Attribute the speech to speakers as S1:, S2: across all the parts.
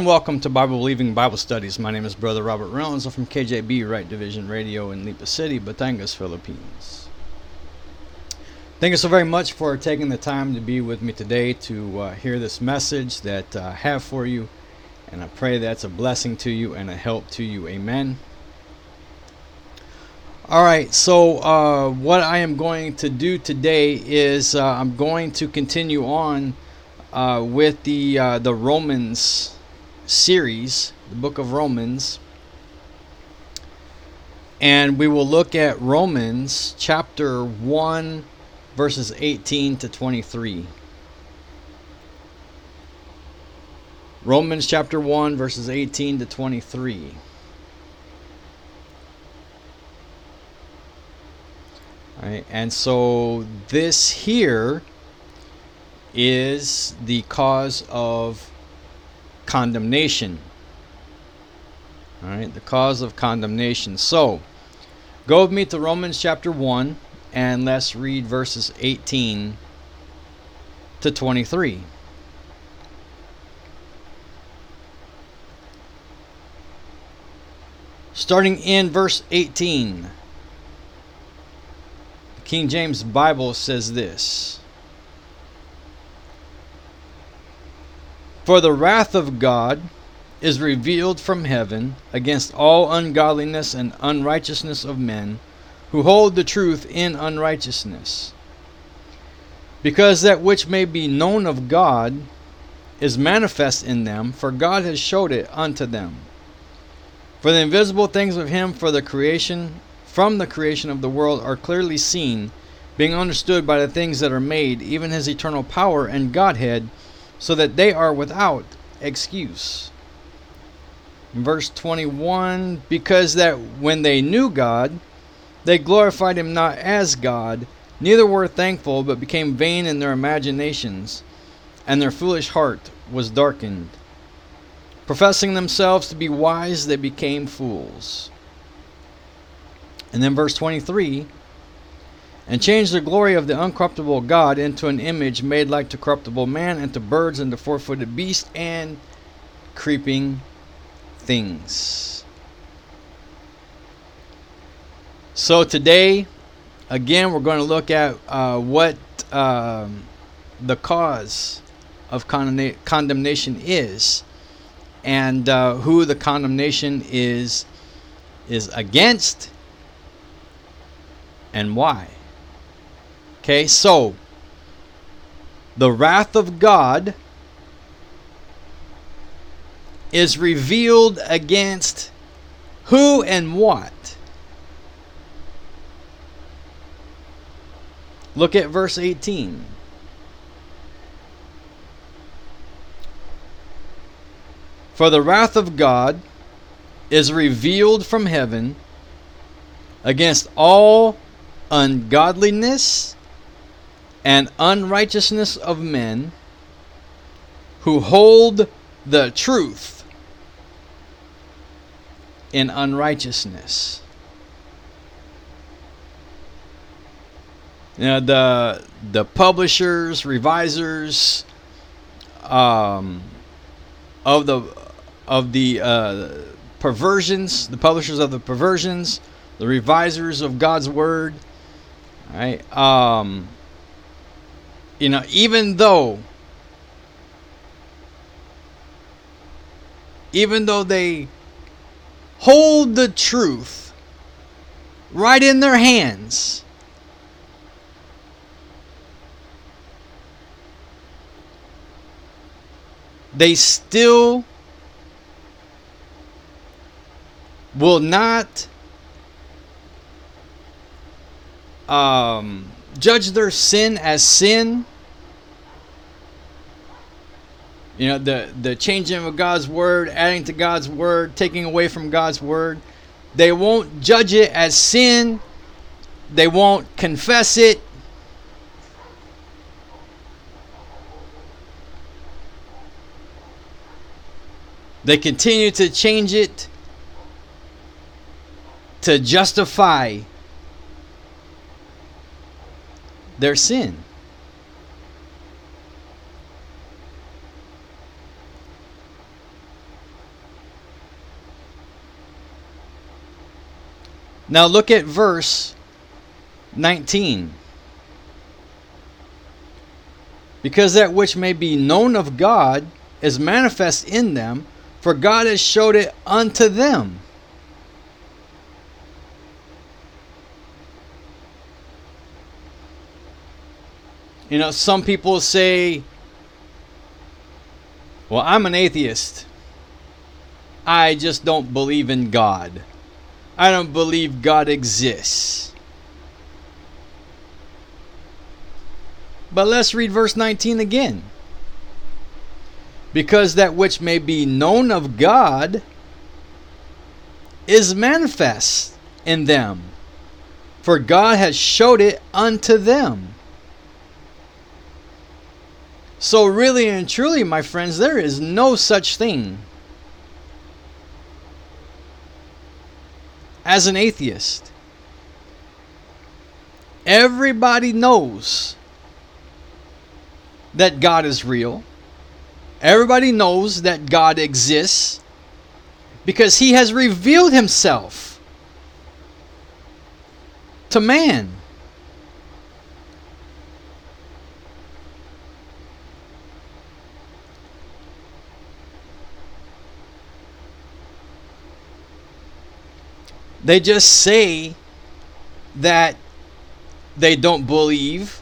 S1: and welcome to Bible Believing Bible Studies. My name is Brother Robert Reynolds. I'm from KJB Right Division Radio in Lipa City, Batangas, Philippines. Thank you so very much for taking the time to be with me today to uh, hear this message that uh, I have for you. And I pray that's a blessing to you and a help to you. Amen. All right, so uh, what I am going to do today is uh, I'm going to continue on uh, with the uh, the Romans series, the book of Romans. And we will look at Romans chapter 1, verses 18 to 23. Romans chapter 1, verses 18 to 23. All right, and so this here is the cause of condemnation. All right, the cause of condemnation. So, go with me to Romans chapter 1 and let's read verses 18 to 23. Starting in verse 18, the King James Bible says this. For the wrath of God is revealed from heaven against all ungodliness and unrighteousness of men who hold the truth in unrighteousness. Because that which may be known of God is manifest in them, for God has showed it unto them. For the invisible things of him for the creation from the creation of the world are clearly seen, being understood by the things that are made, even his eternal power and Godhead so that they are without excuse. In verse 21 Because that when they knew God, they glorified him not as God, neither were thankful, but became vain in their imaginations, and their foolish heart was darkened. Professing themselves to be wise, they became fools. And then verse 23 and changed the glory of the uncorruptible God into an image made like to corruptible man, and to birds, and to four footed beasts, and creeping things. So, today, again, we're going to look at uh, what um, the cause of condemnation is and uh, who the condemnation is is against and why Okay, so the wrath of God is revealed against who and what? Look at verse 18. For the wrath of God is revealed from heaven against all ungodliness and unrighteousness of men who hold the truth in unrighteousness. Now, the the publishers, revisers um, of the of the uh, perversions, the publishers of the perversions, the revisers of God's word, right? Um, you know, even though even though they hold the truth right in their hands, they still will not um, judge their sin as sin. You know, the, the changing of God's word, adding to God's word, taking away from God's word. They won't judge it as sin. They won't confess it. They continue to change it to justify their sin. Now look at verse 19. Because that which may be known of God is manifest in them, for God has showed it unto them. You know, some people say, well, I'm an atheist. I just don't believe in God. I don't believe God exists. But let's read verse 19 again. Because that which may be known of God is manifest in them, for God has showed it unto them. So, really and truly, my friends, there is no such thing as an atheist. Everybody knows that God is real. Everybody knows that God exists because he has revealed himself to man. They just say that they don't believe.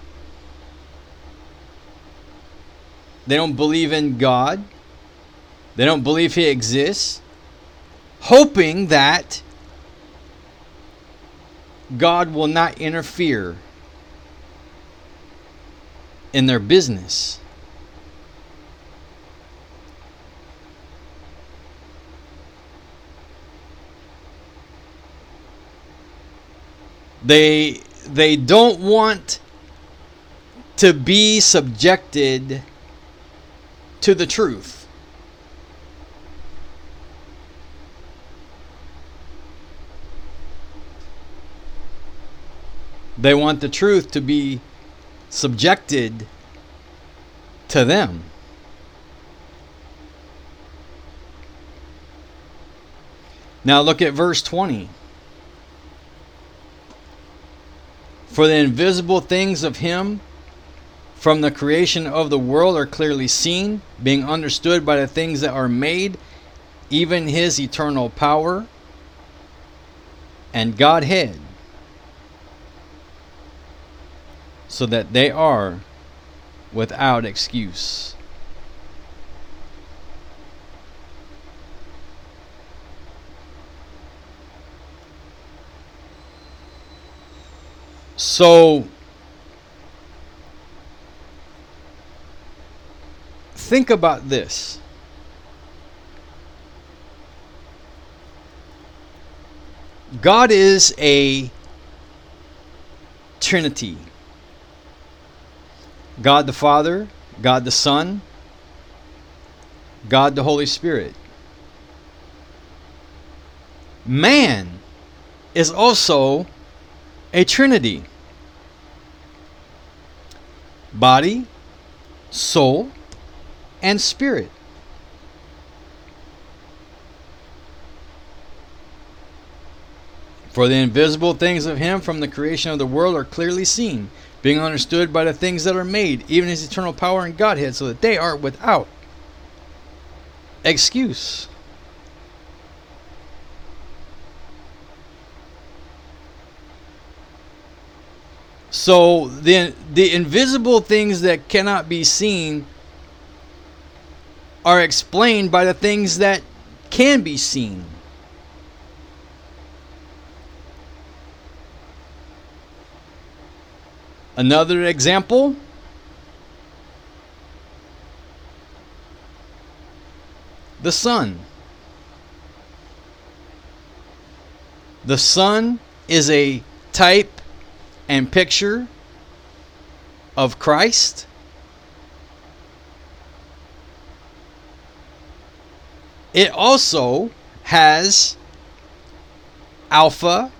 S1: They don't believe in God. They don't believe He exists. Hoping that God will not interfere in their business. They they don't want to be subjected to the truth. They want the truth to be subjected to them. Now look at verse 20. For the invisible things of him from the creation of the world are clearly seen, being understood by the things that are made, even his eternal power and Godhead, so that they are without excuse. So think about this. God is a Trinity God the Father, God the Son, God the Holy Spirit. Man is also a trinity body, soul, and spirit. For the invisible things of Him from the creation of the world are clearly seen, being understood by the things that are made, even His eternal power and Godhead, so that they are without excuse. So then the invisible things that cannot be seen are explained by the things that can be seen. Another example the sun. The sun is a type and picture of Christ? It also has alpha,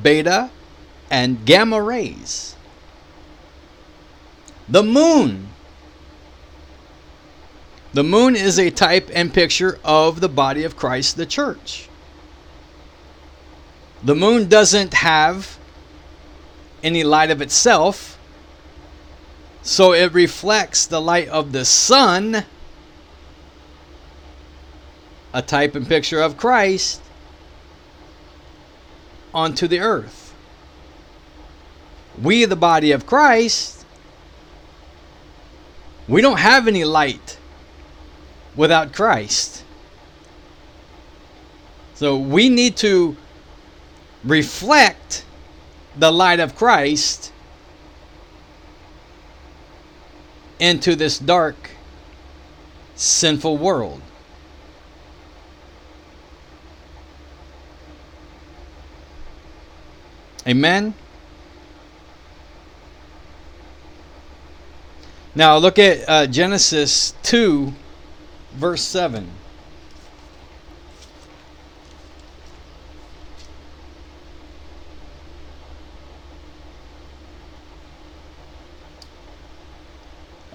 S1: beta, and gamma rays. The moon. The moon is a type and picture of the body of Christ, the church. The moon doesn't have any light of itself. So it reflects the light of the sun, a type and picture of Christ, onto the earth. We, the body of Christ, we don't have any light without Christ. So we need to reflect the light of Christ into this dark, sinful world. Amen. Now look at uh, Genesis 2, verse 7.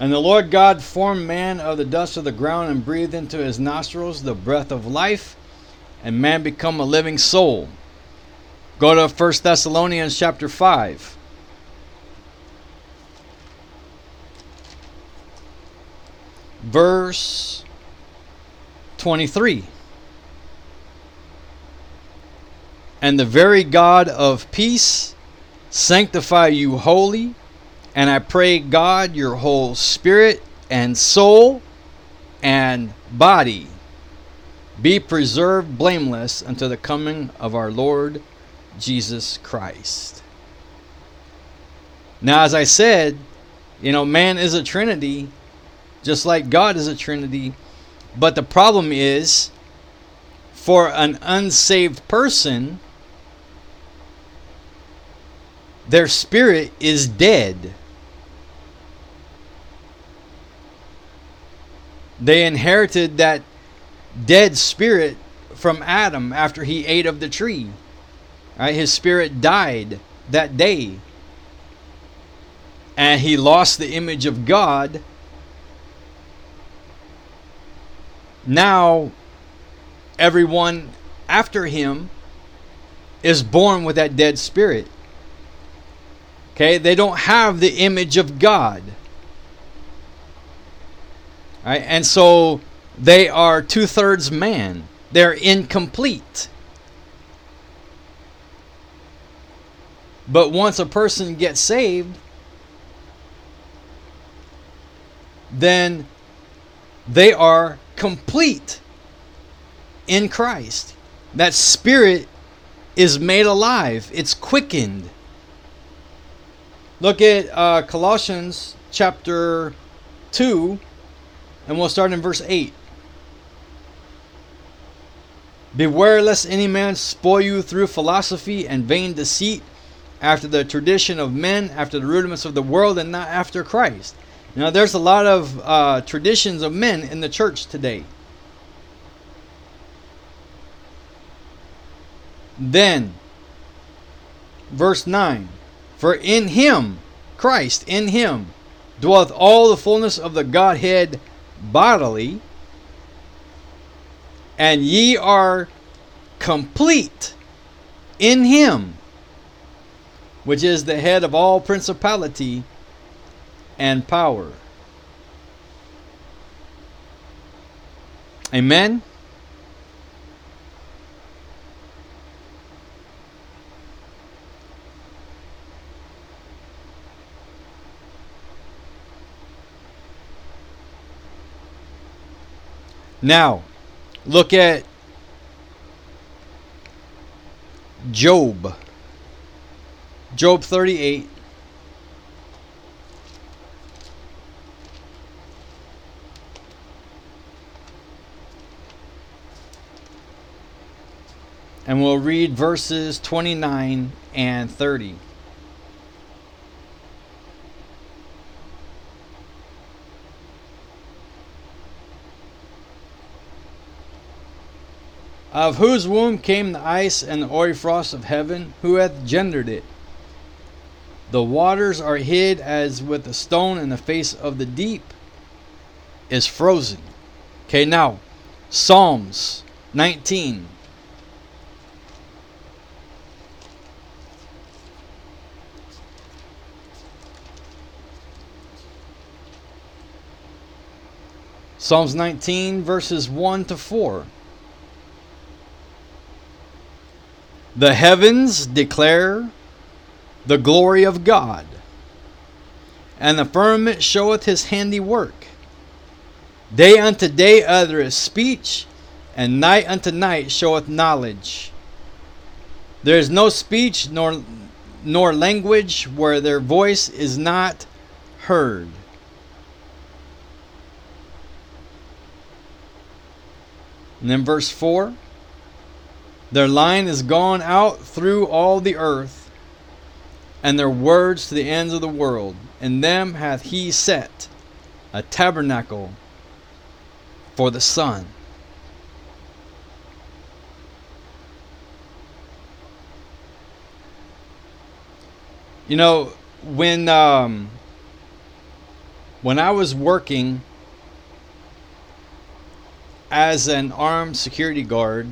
S1: And the Lord God formed man of the dust of the ground and breathed into his nostrils the breath of life, and man become a living soul. Go to 1 Thessalonians chapter 5. Verse 23. And the very God of peace sanctify you wholly and I pray, God, your whole spirit and soul and body be preserved blameless until the coming of our Lord Jesus Christ. Now, as I said, you know, man is a trinity, just like God is a trinity. But the problem is, for an unsaved person, their spirit is dead. They inherited that dead spirit from Adam after he ate of the tree. Right? His spirit died that day. And he lost the image of God. Now, everyone after him is born with that dead spirit. Okay? They don't have the image of God. Right? And so they are two thirds man, they're incomplete. But once a person gets saved, then they are complete in Christ. That spirit is made alive, it's quickened. Look at uh, Colossians chapter 2 and we'll start in verse 8. Beware lest any man spoil you through philosophy and vain deceit, after the tradition of men, after the rudiments of the world, and not after Christ. Now, there's a lot of uh, traditions of men in the church today. Then, verse 9 For in him, Christ, in him, dwelleth all the fullness of the Godhead bodily, and ye are complete in him, which is the head of all principality and power. Amen. Now, look at Job. Job 38. And we'll read verses 29 and 30. Of whose womb came the ice and the frost of heaven? Who hath gendered it? The waters are hid as with a stone, in the face of the deep is frozen. Okay, now, Psalms 19. Psalms 19, verses 1 to 4. The heavens declare the glory of God, and the firmament showeth his handiwork. Day unto day uttereth speech, and night unto night showeth knowledge. There is no speech nor, nor language where their voice is not heard. And then verse 4 their line is gone out through all the earth, and their words to the ends of the world. In them hath he set a tabernacle for the sun. You know, when um, when I was working as an armed security guard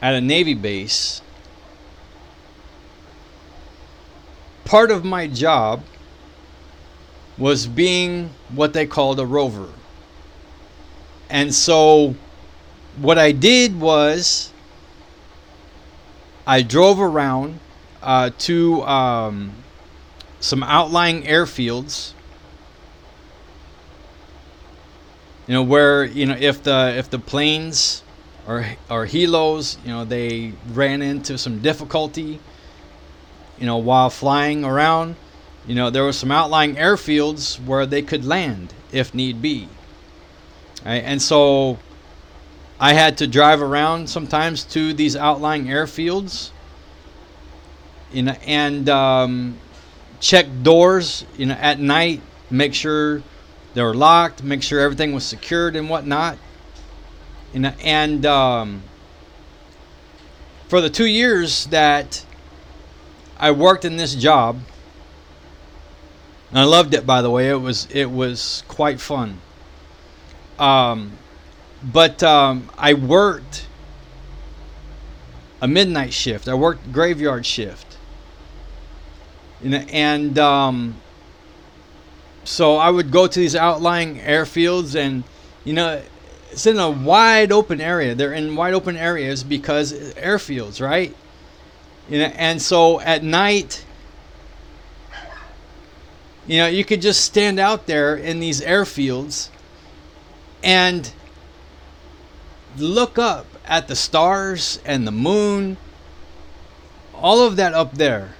S1: at a Navy base, part of my job was being what they called a rover. And so what I did was I drove around uh, to um, some outlying airfields. You know where you know if the if the planes or or helos, you know, they ran into some difficulty, you know, while flying around. You know, there were some outlying airfields where they could land if need be. Right? And so I had to drive around sometimes to these outlying airfields you know, and um, check doors you know, at night, make sure they were locked, make sure everything was secured and whatnot. And, and um, for the two years that I worked in this job, and I loved it by the way, it was it was quite fun. Um, but um, I worked a midnight shift. I worked graveyard shift. And, and um, so I would go to these outlying airfields, and you know, it's in a wide open area. They're in wide open areas because airfields, right? You know, and so at night, you know, you could just stand out there in these airfields and look up at the stars and the moon, all of that up there.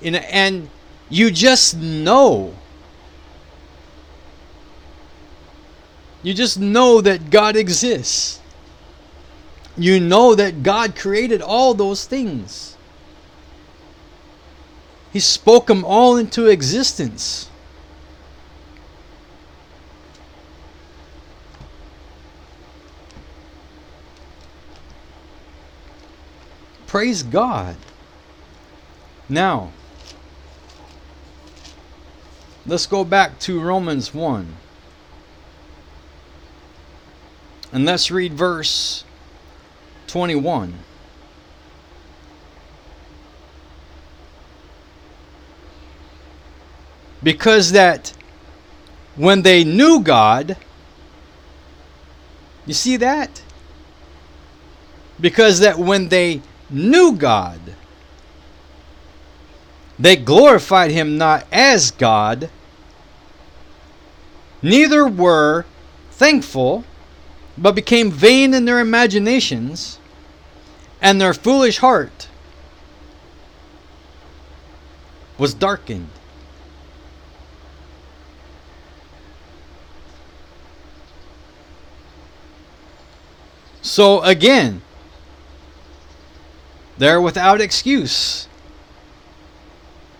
S1: You know, and you just know You just know that God exists. You know that God created all those things. He spoke them all into existence. Praise God. Now, let's go back to Romans 1. And let's read verse 21. Because that when they knew God, you see that? Because that when they knew God, they glorified him not as God, neither were thankful but became vain in their imaginations and their foolish heart was darkened. So again, they're without excuse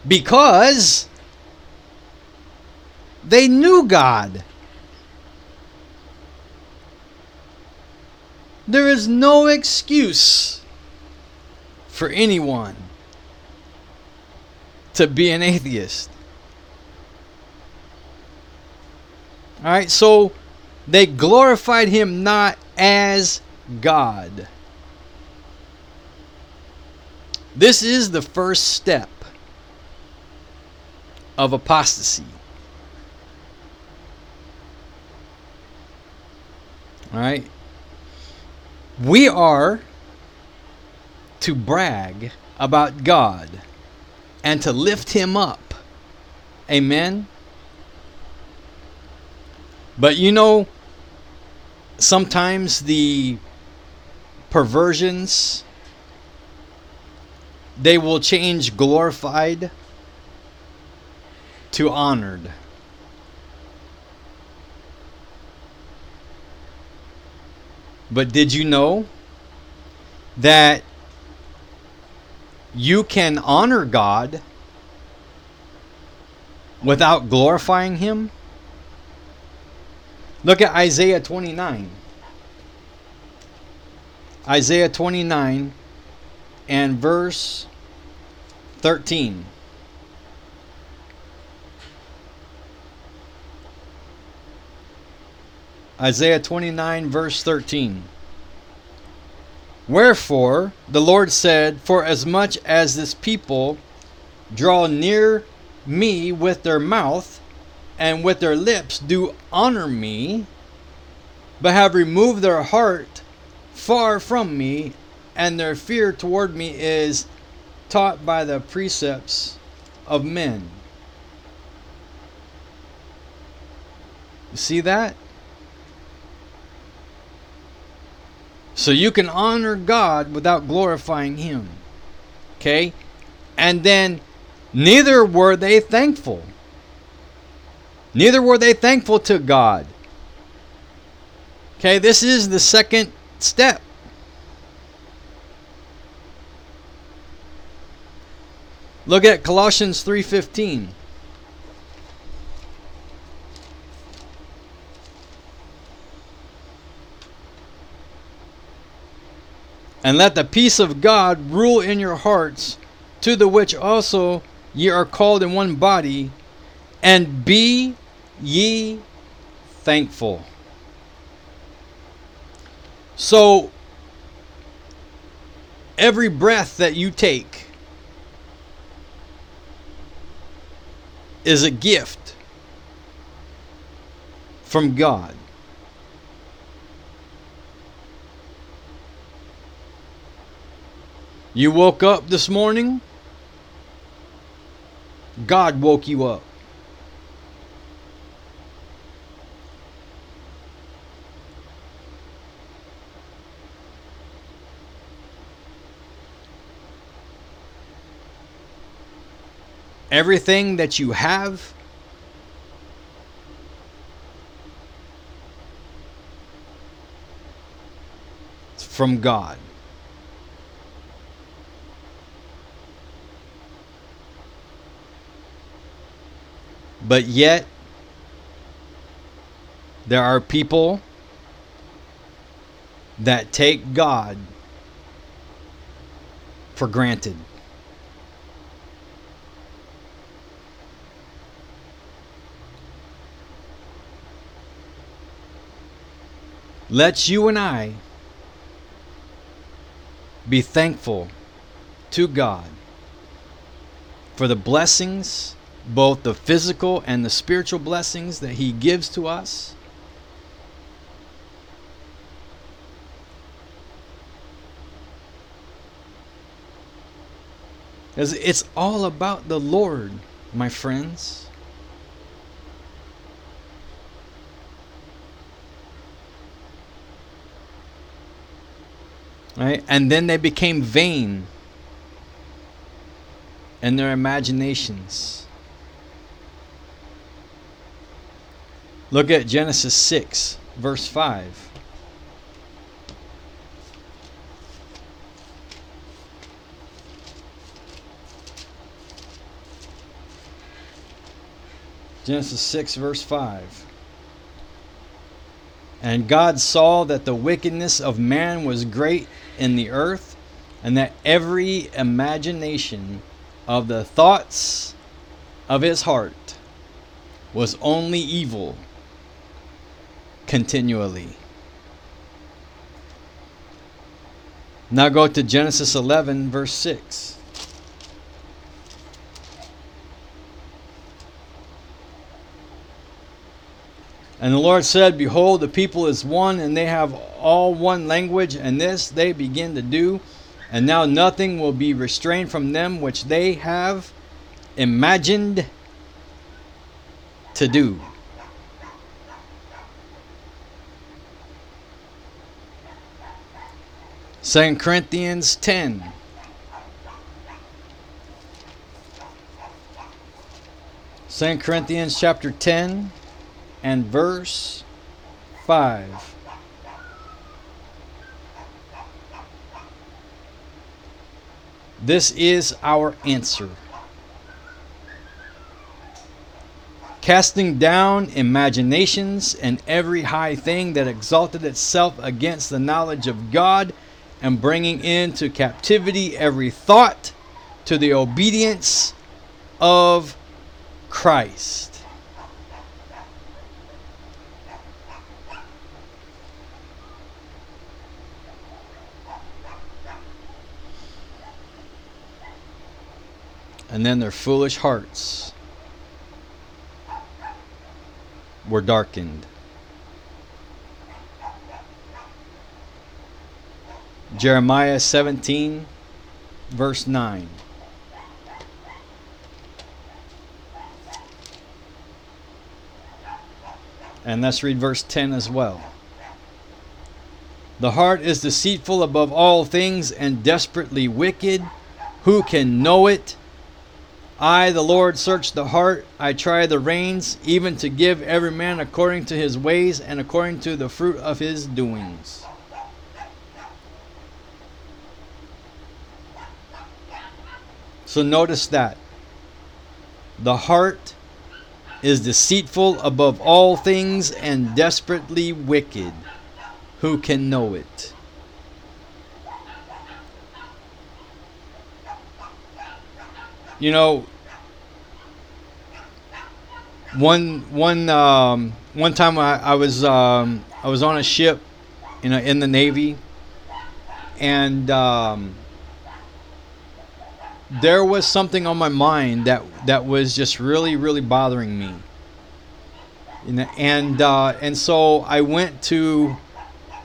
S1: because they knew God. There is no excuse for anyone to be an atheist. All right, so they glorified him not as God. This is the first step of apostasy. All right? We are to brag about God and to lift Him up. Amen. But you know, sometimes the perversions they will change glorified to honored But did you know that you can honor God without glorifying Him? Look at Isaiah 29. Isaiah 29 and verse 13. Isaiah 29, verse 13. Wherefore the Lord said, For as much as this people draw near me with their mouth and with their lips do honor me, but have removed their heart far from me, and their fear toward me is taught by the precepts of men. You see that? So you can honor God without glorifying Him. Okay? And then neither were they thankful. Neither were they thankful to God. Okay, this is the second step. Look at Colossians 3:15. And let the peace of God rule in your hearts, to the which also ye are called in one body, and be ye thankful. So, every breath that you take is a gift from God. You woke up this morning, God woke you up. Everything that you have from God. But yet, there are people that take God for granted. Let's you and I be thankful to God for the blessings both the physical and the spiritual blessings that He gives to us. it's all about the Lord, my friends. Right? And then they became vain in their imaginations. Look at Genesis 6, verse 5. Genesis 6, verse 5. And God saw that the wickedness of man was great in the earth, and that every imagination of the thoughts of his heart was only evil continually. Now go to Genesis 11, verse 6. And the Lord said, Behold, the people is one, and they have all one language, and this they begin to do. And now nothing will be restrained from them which they have imagined to do. 2 Corinthians 10. Second Corinthians chapter 10 and verse 5. This is our answer. Casting down imaginations and every high thing that exalted itself against the knowledge of God and bringing into captivity every thought to the obedience of Christ. And then their foolish hearts were darkened. Jeremiah 17, verse 9. And let's read verse 10 as well. The heart is deceitful above all things and desperately wicked. Who can know it? I, the Lord, search the heart. I try the reins, even to give every man according to his ways and according to the fruit of his doings. So notice that. The heart is deceitful above all things and desperately wicked. Who can know it? You know, one one um, one time I, I was um, I was on a ship, you know, in the Navy, and um, there was something on my mind that that was just really really bothering me and and, uh, and so I went to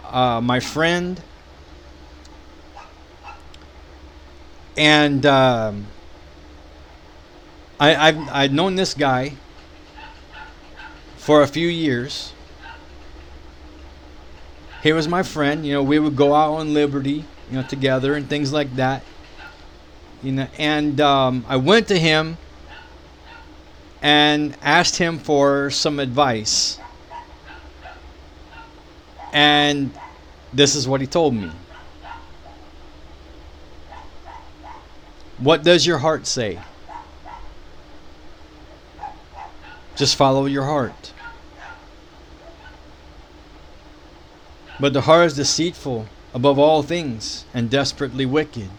S1: uh, my friend and um, I, I've, i known this guy for a few years he was my friend you know we would go out on liberty you know together and things like that you know, and um, I went to him and asked him for some advice. And this is what he told me. What does your heart say? Just follow your heart. But the heart is deceitful above all things and desperately wicked.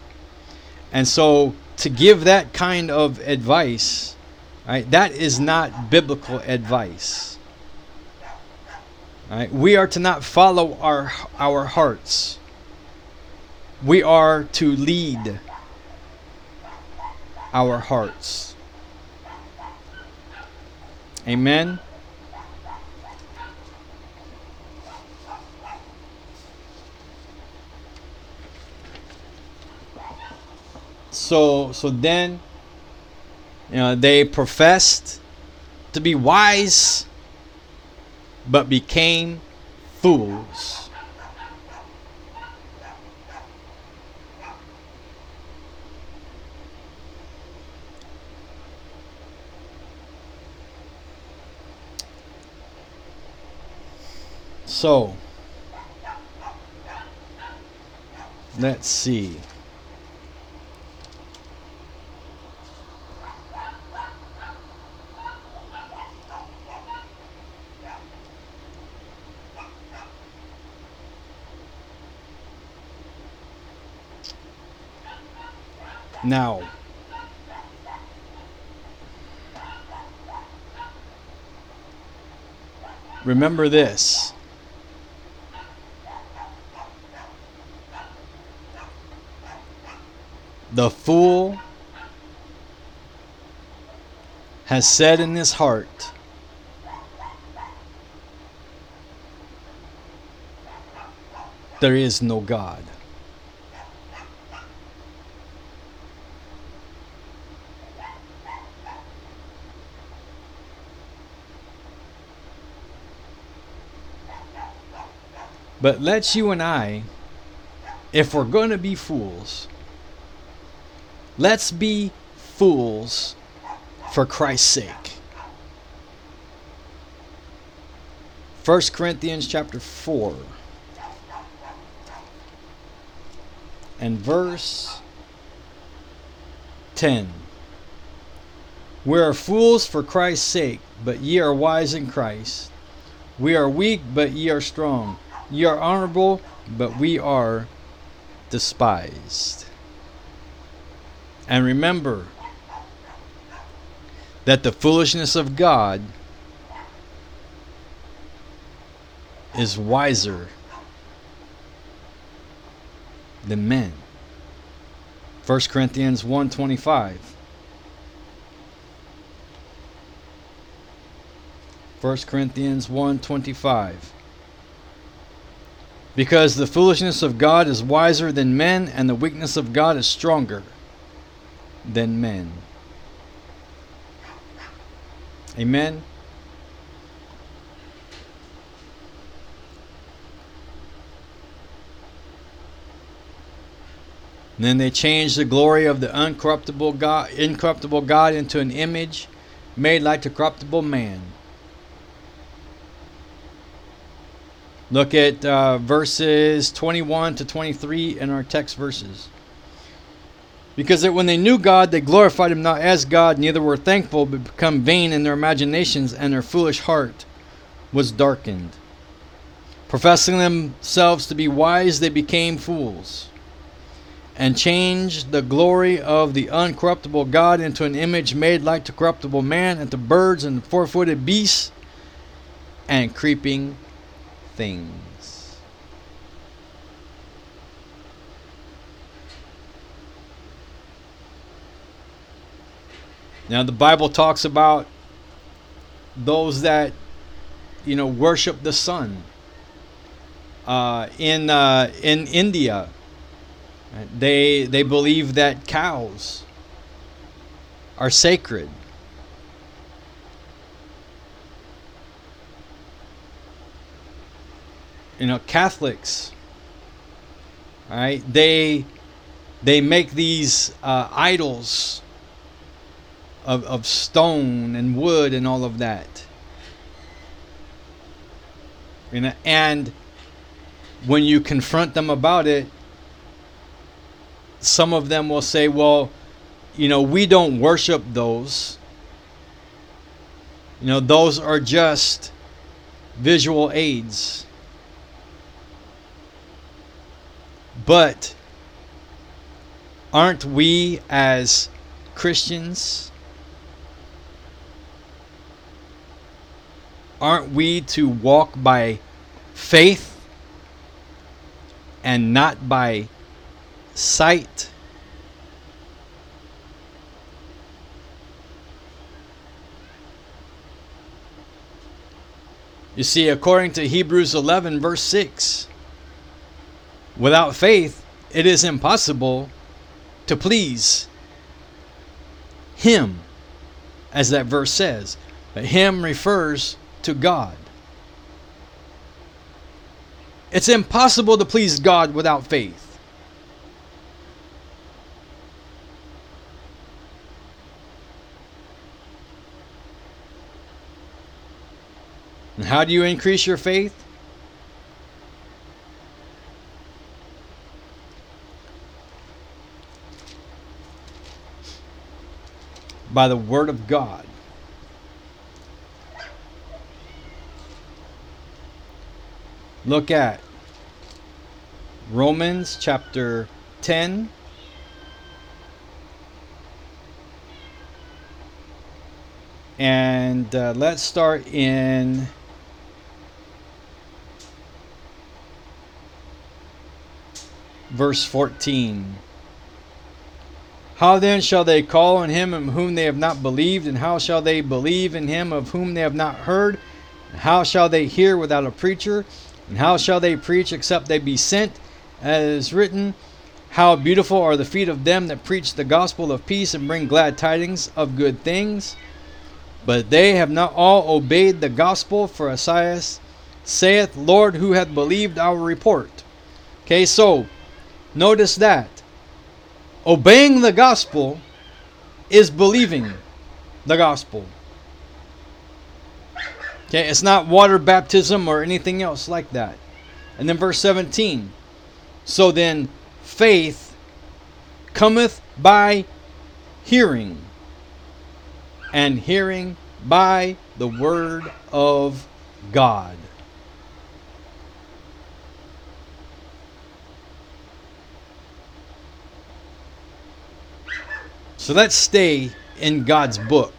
S1: And so to give that kind of advice, right, that is not biblical advice. Right? We are to not follow our our hearts. We are to lead our hearts. Amen. So so then you know they professed to be wise but became fools. So, let's see. Now. Remember this. The fool has said in his heart, There is no God. But let us you and I, if we're going to be fools, let's be fools for Christ's sake. 1 Corinthians chapter 4 and verse 10. We are fools for Christ's sake, but ye are wise in Christ. We are weak, but ye are strong. Ye are honorable, but we are despised. And remember that the foolishness of God is wiser than men. 1 Corinthians 1:25 1 Corinthians 1:25 because the foolishness of God is wiser than men, and the weakness of God is stronger than men. Amen. And then they changed the glory of the uncorruptible God, incorruptible God into an image made like to corruptible man Look at uh, verses 21 to 23 in our text verses. Because that when they knew God, they glorified him not as God, neither were thankful, but become vain in their imaginations, and their foolish heart was darkened. Professing themselves to be wise, they became fools, and changed the glory of the uncorruptible God into an image made like to corruptible man, and to birds, and four footed beasts, and creeping things. Now, the Bible talks about those that, you know, worship the sun. Uh, in uh, in India, they they believe that cows are sacred. you know Catholics. right? they they make these uh, idols of, of stone and wood and all of that. You know, and when you confront them about it, some of them will say, "Well, you know, we don't worship those." You know, those are just visual aids. But aren't we as Christians? Aren't we to walk by faith and not by sight? You see, according to Hebrews 11, verse 6, Without faith, it is impossible to please Him, as that verse says. But Him refers to God. It's impossible to please God without faith. And how do you increase your faith? by the Word of God. Look at Romans chapter 10. And uh, let's start in verse 14. How then shall they call on him in whom they have not believed? And how shall they believe in him of whom they have not heard? And how shall they hear without a preacher? And how shall they preach except they be sent? As written, How beautiful are the feet of them that preach the gospel of peace and bring glad tidings of good things. But they have not all obeyed the gospel, for Esaias saith, Lord, who hath believed our report? Okay, so notice that Obeying the gospel is believing the gospel. Okay, it's not water baptism or anything else like that. And then verse 17. So then faith cometh by hearing, and hearing by the word of God. So let's stay in God's book,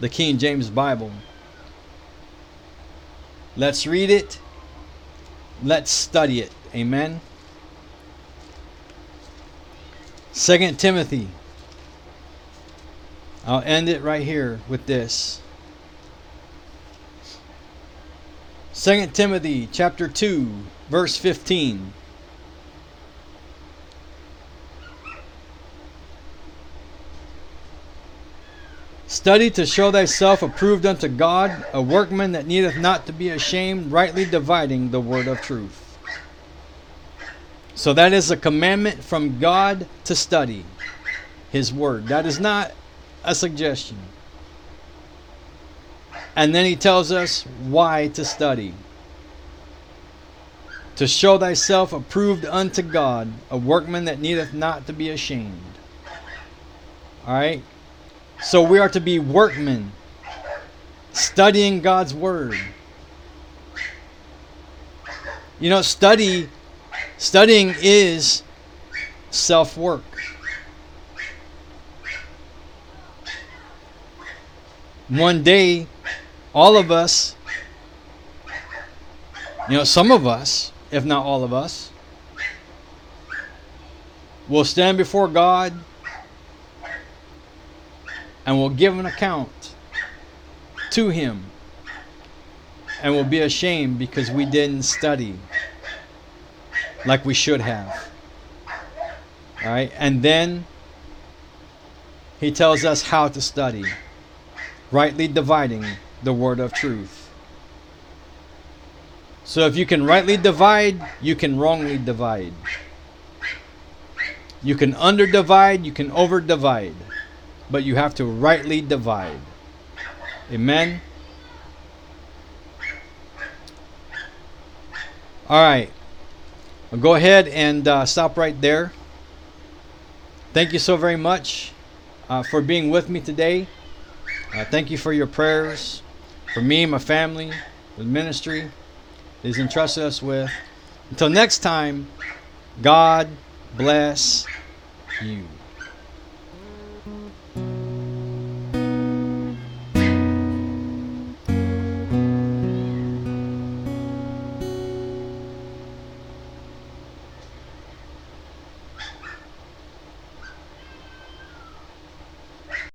S1: the King James Bible. Let's read it. Let's study it. Amen. 2 Timothy. I'll end it right here with this. 2 Timothy chapter 2 verse 15. Study to show thyself approved unto God, a workman that needeth not to be ashamed, rightly dividing the word of truth. So that is a commandment from God to study His word. That is not a suggestion. And then He tells us why to study. To show thyself approved unto God, a workman that needeth not to be ashamed. All right? So we are to be workmen, studying God's word. You know, study studying is self-work. One day all of us you know, some of us, if not all of us, will stand before God and will give an account to him and will be ashamed because we didn't study like we should have. All right? And then he tells us how to study, rightly dividing the word of truth. So if you can rightly divide, you can wrongly divide. You can underdivide, you can overdivide but you have to rightly divide. Amen. All right. I'll go ahead and uh, stop right there. Thank you so very much uh, for being with me today. Uh, thank you for your prayers for me, my family, the ministry is entrusted us with. Until next time, God bless you.